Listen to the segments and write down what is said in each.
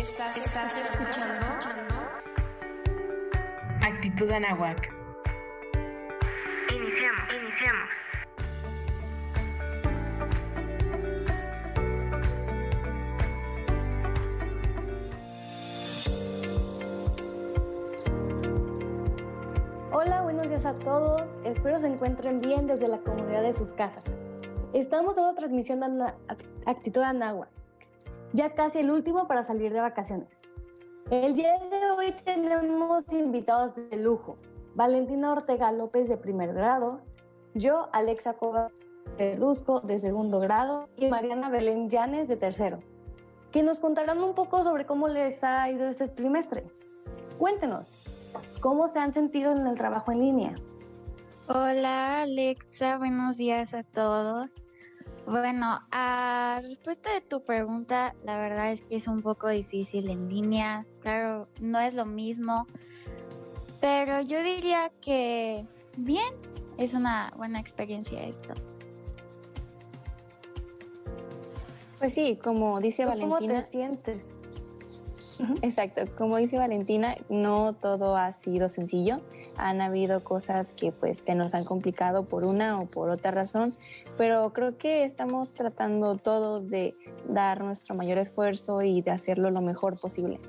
Estás, estás escuchando Actitud Anahuac. Iniciamos, iniciamos. Hola, buenos días a todos. Espero se encuentren bien desde la comunidad de sus casas. Estamos en una transmisión de Actitud Anáhuac, ya casi el último para salir de vacaciones. El día de hoy tenemos invitados de lujo. Valentina Ortega López de primer grado, yo, Alexa Cobas Verduzco de segundo grado y Mariana Belén Llanes de tercero, que nos contarán un poco sobre cómo les ha ido este trimestre. Cuéntenos, ¿cómo se han sentido en el trabajo en línea? Hola Alexa, buenos días a todos. Bueno, a respuesta de tu pregunta, la verdad es que es un poco difícil en línea. Claro, no es lo mismo, pero yo diría que bien, es una buena experiencia esto. Pues sí, como dice ¿Tú ¿Cómo Valentina, te sientes? exacto, como dice Valentina, no todo ha sido sencillo. Han habido cosas que pues se nos han complicado por una o por otra razón, pero creo que estamos tratando todos de dar nuestro mayor esfuerzo y de hacerlo lo mejor posible.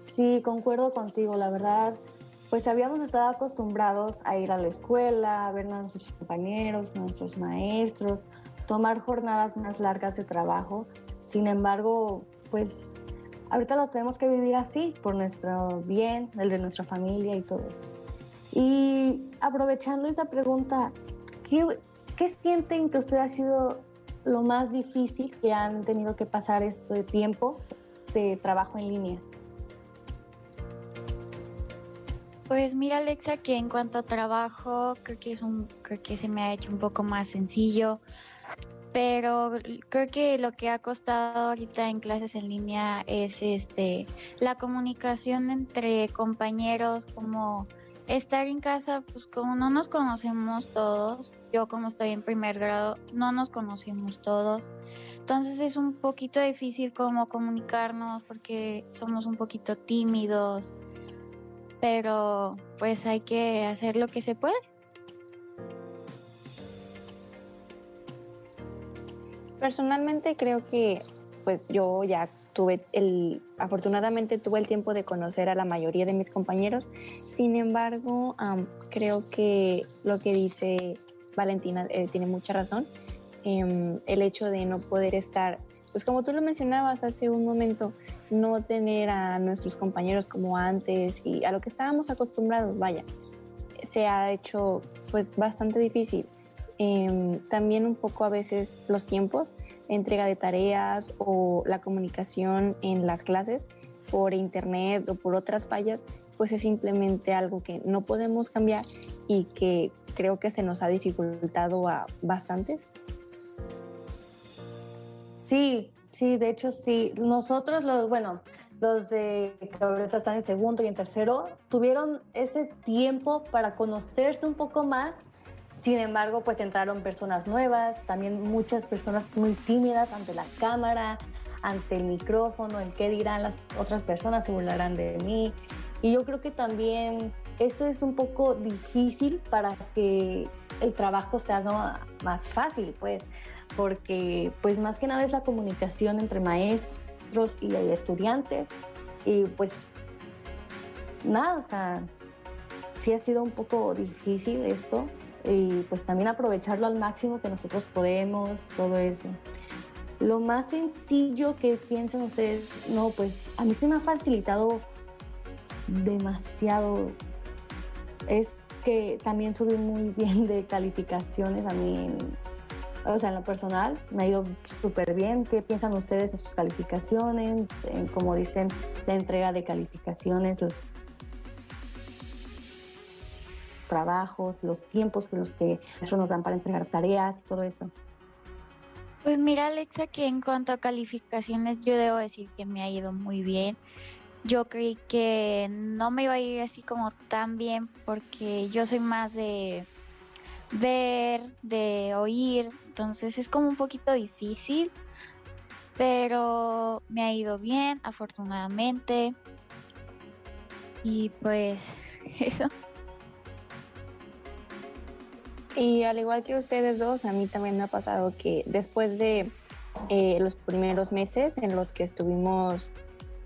Sí, concuerdo contigo, la verdad. Pues habíamos estado acostumbrados a ir a la escuela, a ver a nuestros compañeros, nuestros maestros, tomar jornadas más largas de trabajo. Sin embargo, pues ahorita lo tenemos que vivir así, por nuestro bien, el de nuestra familia y todo. Y aprovechando esta pregunta, ¿qué, qué sienten que usted ha sido lo más difícil que han tenido que pasar este tiempo de trabajo en línea? Pues mira Alexa, que en cuanto a trabajo, creo que es un, creo que se me ha hecho un poco más sencillo. Pero creo que lo que ha costado ahorita en clases en línea es este la comunicación entre compañeros, como estar en casa, pues como no nos conocemos todos, yo como estoy en primer grado, no nos conocemos todos. Entonces es un poquito difícil como comunicarnos porque somos un poquito tímidos, pero pues hay que hacer lo que se puede. Personalmente creo que pues yo ya tuve el, afortunadamente tuve el tiempo de conocer a la mayoría de mis compañeros. Sin embargo, creo que lo que dice Valentina eh, tiene mucha razón. Em, el hecho de no poder estar, pues como tú lo mencionabas hace un momento, no tener a nuestros compañeros como antes y a lo que estábamos acostumbrados, vaya, se ha hecho pues bastante difícil. Em, también un poco a veces los tiempos, entrega de tareas o la comunicación en las clases por internet o por otras fallas, pues es simplemente algo que no podemos cambiar y que creo que se nos ha dificultado a bastantes. Sí, sí, de hecho sí. Nosotros, los, bueno, los de que ahorita están en segundo y en tercero, tuvieron ese tiempo para conocerse un poco más. Sin embargo, pues entraron personas nuevas, también muchas personas muy tímidas ante la cámara, ante el micrófono, el qué dirán las otras personas, se burlarán de mí. Y yo creo que también eso es un poco difícil para que el trabajo sea ¿no? más fácil, pues, porque pues más que nada es la comunicación entre maestros y estudiantes y pues nada, o sea, sí ha sido un poco difícil esto y pues también aprovecharlo al máximo que nosotros podemos, todo eso. Lo más sencillo que piensan ustedes, no, pues a mí se me ha facilitado demasiado. Es que también subí muy bien de calificaciones a mí, o sea, en lo personal, me ha ido súper bien. ¿Qué piensan ustedes en sus calificaciones? En, como dicen, la entrega de calificaciones, los trabajos, los tiempos que los que nos dan para entregar tareas todo eso. Pues mira, Alexa, que en cuanto a calificaciones, yo debo decir que me ha ido muy bien. Yo creí que no me iba a ir así como tan bien porque yo soy más de ver, de oír, entonces es como un poquito difícil, pero me ha ido bien, afortunadamente. Y pues eso. Y al igual que ustedes dos, a mí también me ha pasado que después de eh, los primeros meses en los que estuvimos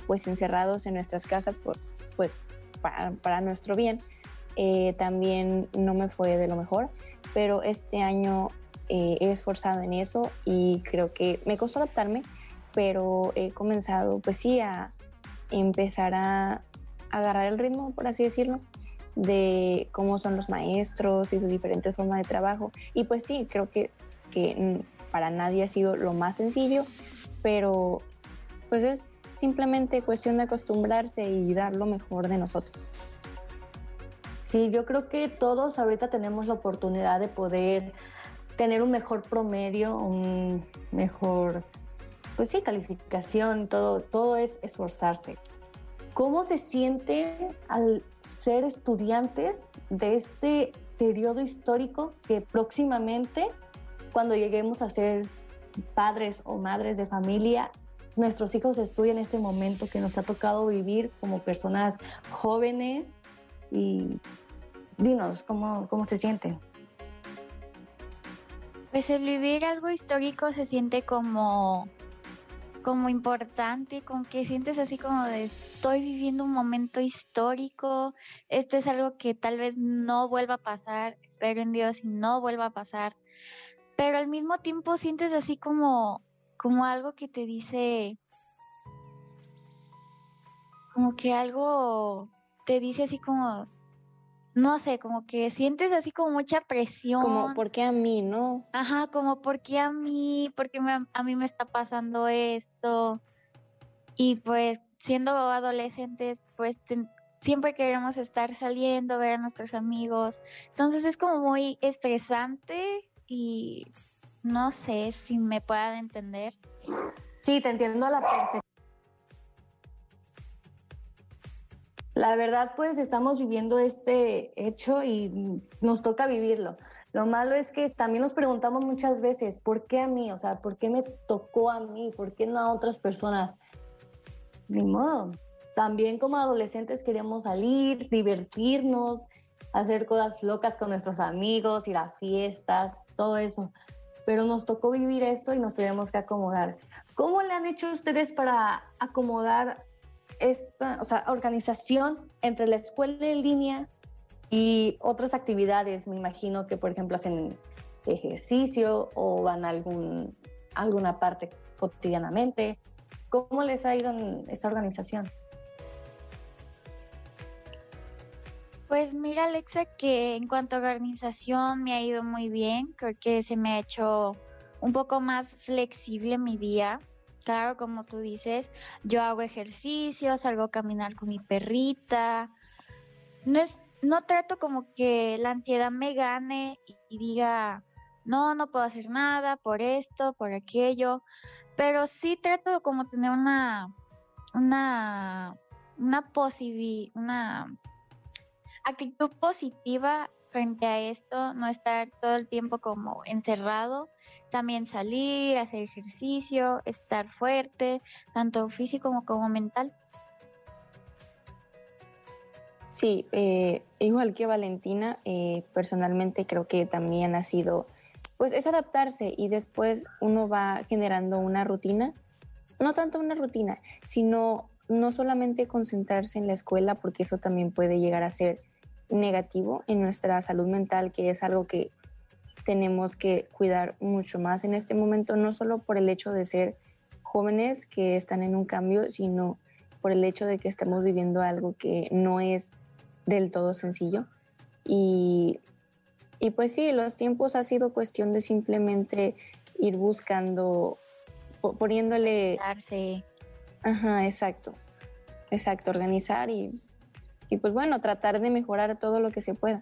pues encerrados en nuestras casas por, pues para, para nuestro bien, eh, también no me fue de lo mejor, pero este año eh, he esforzado en eso y creo que me costó adaptarme, pero he comenzado pues sí a empezar a agarrar el ritmo, por así decirlo, de cómo son los maestros y sus diferentes formas de trabajo. Y pues sí, creo que, que para nadie ha sido lo más sencillo, pero pues es simplemente cuestión de acostumbrarse y dar lo mejor de nosotros. Sí, yo creo que todos ahorita tenemos la oportunidad de poder tener un mejor promedio, un mejor, pues sí, calificación, todo, todo es esforzarse. ¿Cómo se siente al ser estudiantes de este periodo histórico que próximamente, cuando lleguemos a ser padres o madres de familia, nuestros hijos estudian este momento que nos ha tocado vivir como personas jóvenes y dinos cómo, cómo se sienten. Pues el vivir algo histórico se siente como como importante, con que sientes así como de estoy viviendo un momento histórico, esto es algo que tal vez no vuelva a pasar, espero en Dios y no vuelva a pasar, pero al mismo tiempo sientes así como, como algo que te dice, como que algo te dice así como, no sé, como que sientes así como mucha presión. Como, ¿por qué a mí, no? Ajá, como, ¿por qué a mí? ¿Por qué a mí me está pasando esto? Y pues siendo adolescentes, pues siempre queremos estar saliendo, ver a nuestros amigos. Entonces es como muy estresante y no sé si me puedan entender. Sí, te entiendo a la perfección. La verdad, pues estamos viviendo este hecho y nos toca vivirlo. Lo malo es que también nos preguntamos muchas veces, ¿por qué a mí? O sea, ¿por qué me tocó a mí? ¿Por qué no a otras personas? Ni modo. También como adolescentes queremos salir, divertirnos, hacer cosas locas con nuestros amigos, ir a fiestas, todo eso. Pero nos tocó vivir esto y nos tenemos que acomodar. ¿Cómo le han hecho ustedes para acomodar esta o sea, organización entre la escuela en línea y otras actividades. Me imagino que, por ejemplo, hacen ejercicio o van a algún, alguna parte cotidianamente. ¿Cómo les ha ido en esta organización? Pues mira, Alexa, que en cuanto a organización me ha ido muy bien. Creo que se me ha hecho un poco más flexible mi día. Claro, como tú dices, yo hago ejercicio, salgo a caminar con mi perrita. No es, no trato como que la ansiedad me gane y, diga, no, no puedo hacer nada por esto, por aquello, pero sí trato como tener una, una, una una actitud positiva frente a esto, no estar todo el tiempo como encerrado también salir, hacer ejercicio, estar fuerte, tanto físico como, como mental. Sí, eh, igual que Valentina, eh, personalmente creo que también ha sido, pues es adaptarse y después uno va generando una rutina, no tanto una rutina, sino no solamente concentrarse en la escuela, porque eso también puede llegar a ser negativo en nuestra salud mental, que es algo que tenemos que cuidar mucho más en este momento, no solo por el hecho de ser jóvenes que están en un cambio, sino por el hecho de que estamos viviendo algo que no es del todo sencillo. Y, y pues sí, los tiempos ha sido cuestión de simplemente ir buscando, poniéndole... Ajá, exacto. Exacto, organizar y, y pues bueno, tratar de mejorar todo lo que se pueda.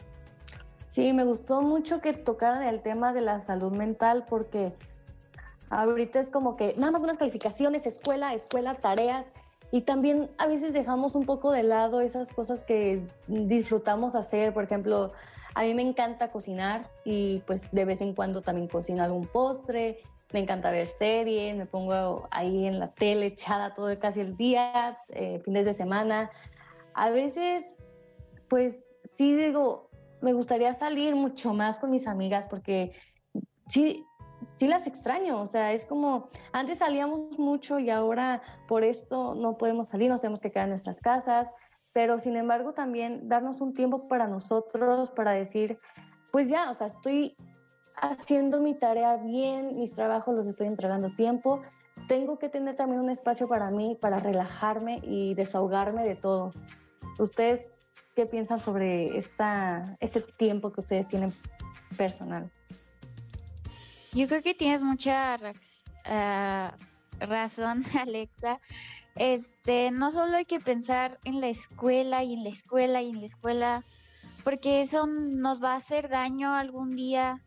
Sí, me gustó mucho que tocaran el tema de la salud mental porque ahorita es como que nada más unas calificaciones, escuela, escuela, tareas, y también a veces dejamos un poco de lado esas cosas que disfrutamos hacer. Por ejemplo, a mí me encanta cocinar y pues de vez en cuando también cocino algún postre me encanta ver series, me pongo ahí en la tele echada todo casi el día, eh, fines de semana. A veces, pues sí digo, me gustaría salir mucho más con mis amigas porque sí, sí las extraño, o sea, es como, antes salíamos mucho y ahora por esto no podemos salir, nos tenemos que quedar en nuestras casas, pero sin embargo también darnos un tiempo para nosotros, para decir, pues ya, o sea, estoy haciendo mi tarea bien, mis trabajos los estoy entregando tiempo, tengo que tener también un espacio para mí, para relajarme y desahogarme de todo. ¿Ustedes qué piensan sobre esta, este tiempo que ustedes tienen personal? Yo creo que tienes mucha uh, razón, Alexa. Este, no solo hay que pensar en la escuela y en la escuela y en la escuela, porque eso nos va a hacer daño algún día.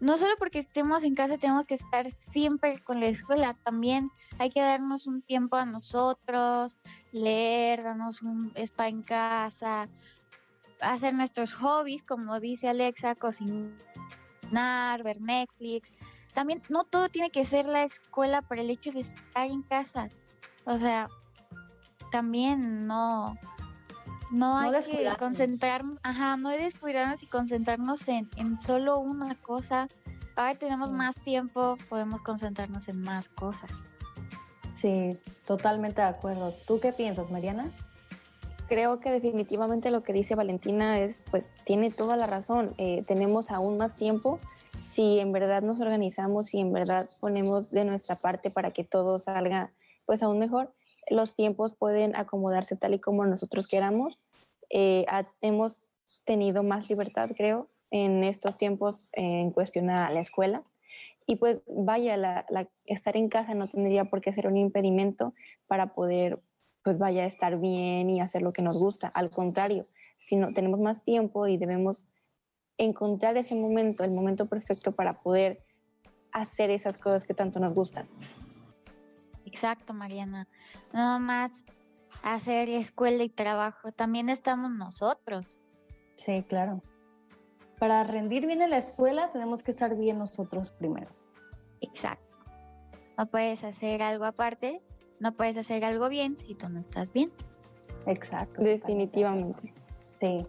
No solo porque estemos en casa tenemos que estar siempre con la escuela, también hay que darnos un tiempo a nosotros, leer, darnos un spa en casa, hacer nuestros hobbies, como dice Alexa, cocinar, ver Netflix, también no todo tiene que ser la escuela por el hecho de estar en casa. O sea, también no, no, hay que concentrarnos, ajá, no hay descuidarnos y concentrarnos en, en solo una cosa. Ahora tenemos más tiempo, podemos concentrarnos en más cosas. Sí, totalmente de acuerdo. ¿Tú qué piensas, Mariana? Creo que definitivamente lo que dice Valentina es, pues, tiene toda la razón. Eh, tenemos aún más tiempo si en verdad nos organizamos, si en verdad ponemos de nuestra parte para que todo salga pues aún mejor, los tiempos pueden acomodarse tal y como nosotros queramos. Eh, hemos tenido más libertad, creo, en estos tiempos en cuestión a la escuela. Y pues vaya, la, estar en casa no tendría por qué ser un impedimento para poder, pues vaya, estar bien y hacer lo que nos gusta. Al contrario, si no tenemos más tiempo y debemos encontrar ese momento, el momento perfecto para poder hacer esas cosas que tanto nos gustan. Exacto, Mariana. Nada más hacer escuela y trabajo, también estamos nosotros. Sí, claro. Para rendir bien en la escuela tenemos que estar bien nosotros primero. Exacto. No puedes hacer algo aparte, no puedes hacer algo bien si tú no estás bien. Exacto. Definitivamente. Sí.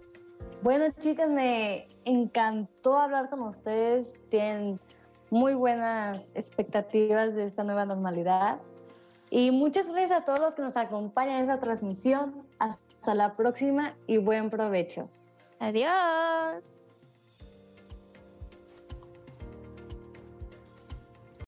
Bueno, chicas, me encantó hablar con ustedes. Tienen muy buenas expectativas de esta nueva normalidad. Y muchas gracias a todos los que nos acompañan en esta transmisión. Hasta la próxima y buen provecho. Adiós.